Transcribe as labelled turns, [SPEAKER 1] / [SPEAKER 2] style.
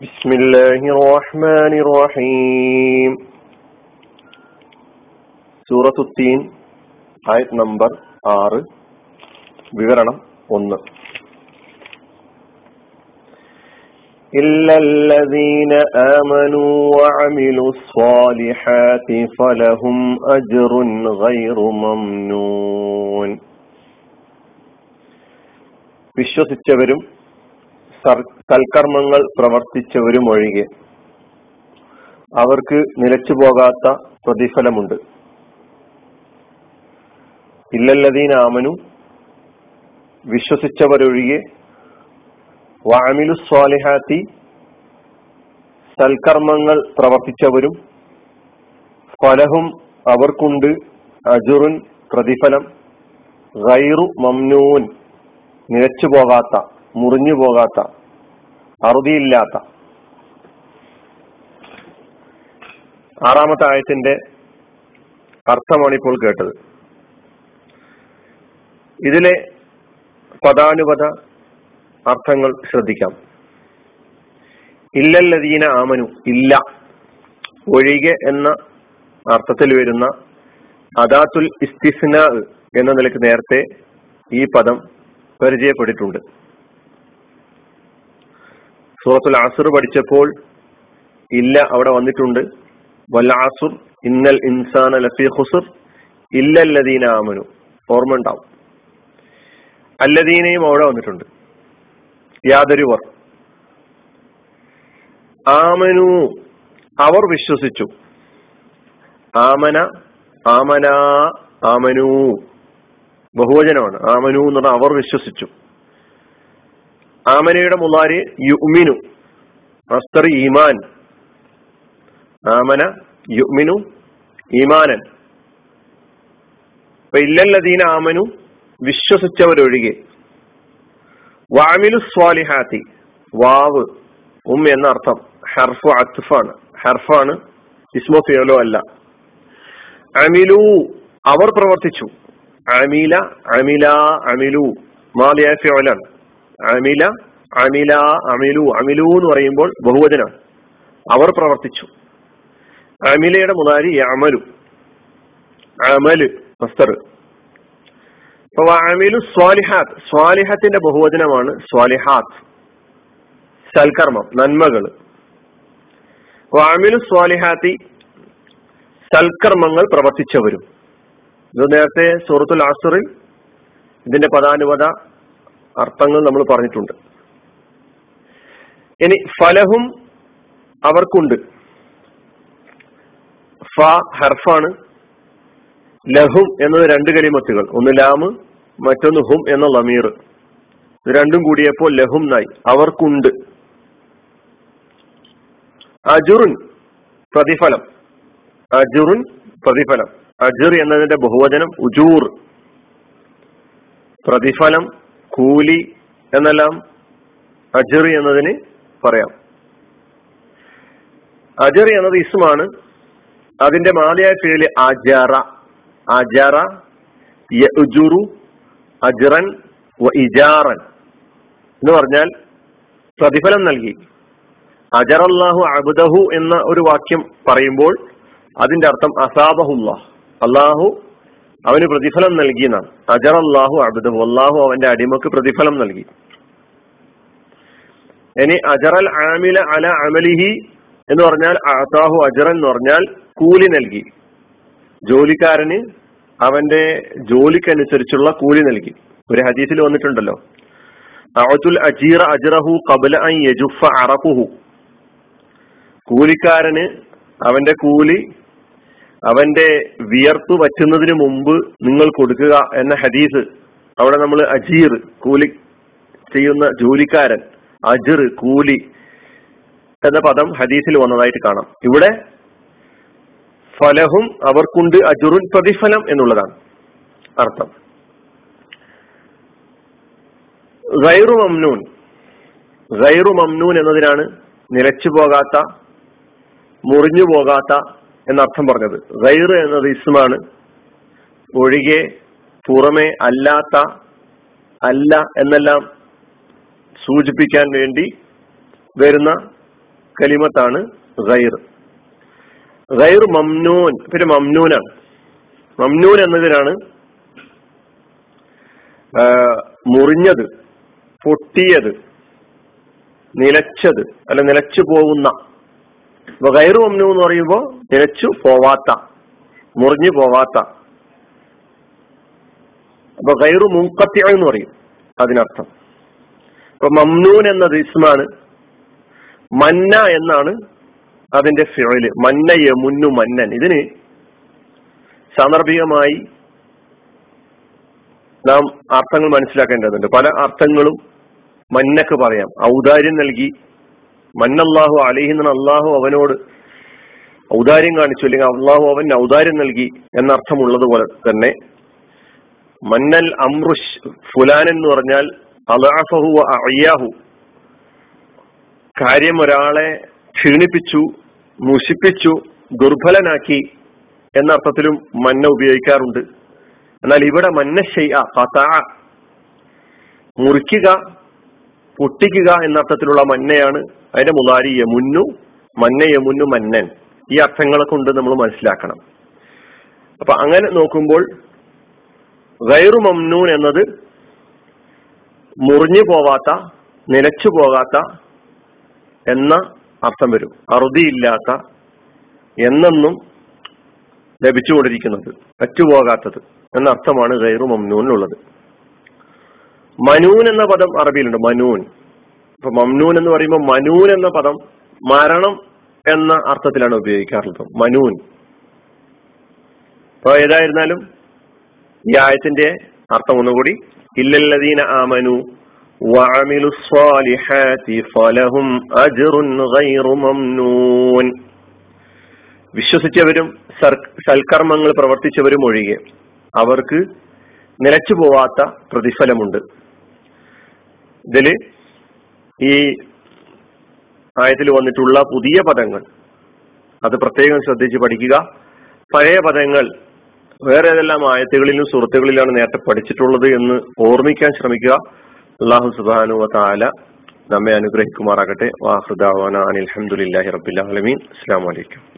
[SPEAKER 1] بسم الله الرحمن الرحيم സൂറത്തു തീൻ ആയത് നമ്പർ ആറ് വിവരണം ഒന്ന് إلا الذين آمنوا وعملوا الصالحات فلهم أجر غير ممنون വിശ്വസിച്ചവരും സൽക്കർമ്മങ്ങൾ പ്രവർത്തിച്ചവരും ഒഴികെ അവർക്ക് നിലച്ചു പോകാത്ത പ്രതിഫലമുണ്ട്. ഇല്ലല്ലതീൻ ആമനു വിശ്വസിച്ചവരൊഴികെ വാമിലു സ്വാലിഹാത്തി സൽക്കർമ്മങ്ങൾ പ്രവർത്തിച്ചവരും ഫലഹും അവർക്കുണ്ട് അജുറുൻ പ്രതിഫലം. ഗൈറു മംനൂൻ നിലച്ചു പോകാത്ത മുറിഞ്ഞു പോകാത്ത അറുതിയില്ലാത്ത. ആറാമത്തെ ആയത്തിന്റെ അർത്ഥമാണ് ഇപ്പോൾ കേട്ടത്. ഇതിലെ പദാനുപത അർത്ഥങ്ങൾ ശ്രദ്ധിക്കാം. ഇല്ലല്ലതീന ആമനു ഇല്ല. ഒഴികെ എന്ന അർത്ഥത്തിൽ വരുന്ന അദാത്തുൽ ഇസ്തിസ്ന എന്ന നിലയ്ക്ക് നേരത്തെ ഈ പദം പരിചയപ്പെട്ടിട്ടുണ്ട്. സൂറത്തുൽ അസുർ പഠിച്ചപ്പോൾ ഇല്ല അവിടെ വന്നിട്ടുണ്ട്. വല്ല ആസുർ ഇന്നൽ ഇൻസാന ലഫി ഹുസുർ ഇല്ലല്ലദീന ആമനു. ഓർമ്മ ഉണ്ടാവും അല്ലദീനയും അവിടെ വന്നിട്ടുണ്ട്. യാതൊരുവർ ആമനു അവർ വിശ്വസിച്ചു. ആമന ആമന ആമനു. ബഹുവചനമാണ്. ആമനു എന്ന് പറഞ്ഞാൽ അവർ വിശ്വസിച്ചു. ആമനയുടെ മുലാരി യുമിനു. മസ്തർ ഈമാൻ. ആമന യുമിനു ഈമാനൻ. അപ്പൊ ഇല്ലല്ലതീന ആമനു വിശ്വസിച്ചവരൊഴികെ. വാമിലു സ്വാലിഹാത്തി. വാവ് ഉം എന്ന അർത്ഥം. ഹർഫു അത്ഫാണ്. ഹർഫാണ് ഇസ്മോ ഫിയലോ അല്ല. അമിലു അവർ പ്രവർത്തിച്ചു. അമില അമില അമിലു. മാലിയ ഫിയോലാണ് അമില അമില അമിലു അമിലു എന്ന് പറയുമ്പോൾ ബഹുവചനം. അവർ പ്രവർത്തിച്ചു. അമിലയുടെ മുതാരി അമലു അമൽ മസ്തർ. അമിലു സ്വാലിഹാത്ത്. സ്വാലിഹത്തിന്റെ ബഹുവചനമാണ് സ്വാലിഹാത്ത്. സൽക്കർമ്മം നന്മകൾ. അമിലു സ്വാലിഹാത്തി സൽക്കർമ്മങ്ങൾ പ്രവർത്തിച്ചവരും. ഇത് നേരത്തെ സൂറത്തുൽ ആസുറിൽ ഇതിന്റെ പദാനുപത അർത്ഥങ്ങൾ നമ്മൾ പറഞ്ഞിട്ടുണ്ട്. ഇനി ഫലഹും അവർക്കുണ്ട്. ഫ ഹർഫാണ്. ലഹും എന്നത് രണ്ട് കലിമത്തുകൾ. ഒന്ന് ലാമ് മറ്റൊന്ന് ഹും എന്ന ലമീർ. രണ്ടും കൂടിയപ്പോൾ ലഹും നായി. അവർക്കുണ്ട്. അജുറുൻ പ്രതിഫലം. അജുറുൻ പ്രതിഫലം. അജുർ എന്നതിന്റെ ബഹുവചനം ഉജൂർ. പ്രതിഫലം കൂലി എന്നെല്ലാം അജറി എന്നതിന് പറയാം. അജറി എന്നത് ഇസ്മാണ്. അതിന്റെ മാലയായ പേര് അജറ. അജറ യജുറു അജ്റൻ ഇജാറൻ എന്ന് പറഞ്ഞാൽ പ്രതിഫലം നൽകി. അജറല്ലാഹു അബുദഹു എന്ന ഒരു വാക്യം പറയുമ്പോൾ അതിന്റെ അർത്ഥം അസാബഹുല്ലാഹ്. അള്ളാഹു അവന് പ്രതിഫലം നൽകി എന്നാണ്. അജർ അള്ളാഹു അബ്ദു അള്ളാഹു അവന്റെ അടിമക്ക് പ്രതിഫലം നൽകി. ഇനി അജറൽ ആമില അല അമലിഹി എന്ന് പറഞ്ഞാൽ അതാഹു അജറൻ എന്ന് പറഞ്ഞാൽ കൂലി നൽകി. ജോലിക്കാരന് അവന്റെ ജോലിക്കനുസരിച്ചുള്ള കൂലി നൽകി. ഒരു ഹദീസിൽ വന്നിട്ടുണ്ടല്ലോ. അവത്തുൽ അജീറ അജറഹു കബല യജുഫ അറഫുഹു കൂലിക്കാരന് അവന്റെ കൂലി അവന്റെ വിയർപ്പ് വറ്റുന്നതിന് മുമ്പ് നിങ്ങൾ കൊടുക്കുക എന്ന ഹദീസ് അവിടെ നമ്മൾ അജീർ കൂലി ചെയ്യുന്ന ജോലിക്കാരൻ അജിർ കൂലി എന്ന പദം ഹദീസിൽ വന്നതായിട്ട് കാണാം. ഇവിടെ ഫലഹും അവർക്കുണ്ട് അജുറുൻ പ്രതിഫലം എന്നുള്ളതാണ് അർത്ഥം. ഗൈറു മംനൂൻ ഗൈറു മംനൂൻ എന്നതിനാണ് നിലച്ചു പോകാത്ത മുറിഞ്ഞു പോകാത്ത എന്നർത്ഥം പറഞ്ഞത്. ഗൈർ എന്നത് ഇസ്മാണ്. ഒഴികെ പുറമെ അല്ലാത്ത അല്ല എന്നെല്ലാം സൂചിപ്പിക്കാൻ വേണ്ടി വരുന്ന കലിമത്താണ് ഗൈർ. ഗൈർ മംനൂൻ പിന്നെ മംനൂനാണ്. മംനൂൻ എന്നതിനാണ് മുറിഞ്ഞത് പൊട്ടിയത് നിലച്ചത് അല്ല നിലച്ചു പോകുന്ന അപ്പൊ കയറു മംനു എന്ന് പറയുമ്പോൾ നിലച്ചു പോവാത്ത മുറിഞ്ഞു പോവാത്ത. അപ്പൊ ഗൈറു മുക്കത്യ എന്ന് പറയും അതിനർത്ഥം. ഇപ്പൊ മംനൂൻ എന്നത് ഇസ്മാണ് മന്ന എന്നാണ് അതിന്റെ ഫിഴൽ മന്ന മുന്നു മന്നൻ. ഇതിന് സാന്ദർഭികമായി നാം അർത്ഥങ്ങൾ മനസ്സിലാക്കേണ്ടതുണ്ട്. പല അർത്ഥങ്ങളും മന്നക്ക് പറയാം. ഔദാര്യം നൽകി മന്നല്ലാഹു അലിഹിന്ന് അള്ളാഹു അവനോട് ഔദാര്യം കാണിച്ചു അല്ലെങ്കിൽ അള്ളാഹു അവൻ ഔദാര്യം നൽകി എന്നർത്ഥമുള്ളത് പോലെ തന്നെ മന്നൽ അമ്രുഷ് ഫുലാൻ എന്ന് പറഞ്ഞാൽ അലാഫഹു അയ്യാഹു കാര്യം ഒരാളെ ക്ഷീണിപ്പിച്ചു മുഷിപ്പിച്ചു ദുർബലനാക്കി എന്ന അർത്ഥത്തിലും മന്ന ഉപയോഗിക്കാറുണ്ട്. എന്നാൽ ഇവിടെ മന്ന ഷെയ്യ മുറിക്കുക പൊട്ടിക്കുക എന്ന അർത്ഥത്തിലുള്ള മന്നയാണ് അതിന്റെ മുതാരി യമുന്നു മന്ന യമുന്നു മന്നൻ. ഈ അർത്ഥങ്ങളെ കൊണ്ട് നമ്മൾ മനസ്സിലാക്കണം. അപ്പൊ അങ്ങനെ നോക്കുമ്പോൾ ഗൈറു മംനൂൻ എന്നത് മുറിഞ്ഞു പോവാത്ത നിലച്ചു പോകാത്ത എന്ന അർത്ഥം വരും. അറുതിയില്ലാത്ത എന്നെന്നും ലഭിച്ചുകൊണ്ടിരിക്കുന്നത് പറ്റുപോകാത്തത് എന്ന അർത്ഥമാണ് ഗൈറു മംനൂനുള്ളത് മനൂൻ എന്ന പദം അറബിയിലുണ്ട് മനൂൻ. ഇപ്പൊ മംനൂൻ എന്ന് പറയുമ്പോൾ മനൂൻ എന്ന പദം മരണം എന്ന അർത്ഥത്തിലാണ് ഉപയോഗിക്കാറുള്ളത് മനൂൻ അപ്പൊ ഏതായിരുന്നാലും ഈ ആയത്തിന്റെ അർത്ഥം ഒന്നുകൂടി ഇല്ലല്ലദീന ആമനു وعملوا الصالحات فلهم أجر غير ممنون വിശ്വസിച്ചവരും സൽക്കർമ്മങ്ങൾ പ്രവർത്തിച്ചവരും ഒഴികെ അവർക്ക് നിലച്ചു പോവാത്ത പ്രതിഫലമുണ്ട് ഇതില് ഈ ആയത്തിൽ വന്നിട്ടുള്ള പുതിയ പദങ്ങൾ. അത് പ്രത്യേകം ശ്രദ്ധിച്ച് പഠിക്കുക. പഴയ പദങ്ങൾ വേറെ ഏതെല്ലാം ആയത്തുകളിലും സുഹൃത്തുക്കളിലാണ് നേരത്തെ പഠിച്ചിട്ടുള്ളത് എന്ന് ഓർമ്മിക്കാൻ ശ്രമിക്കുക. അള്ളാഹു സുബാനു താല നമ്മെ അനുഗ്രഹിക്കുമാറാകട്ടെ. വാഹൃദാവാന അനിൽഹമുല്ലാഹി റബിൻ അസ്സാം വലൈക്കും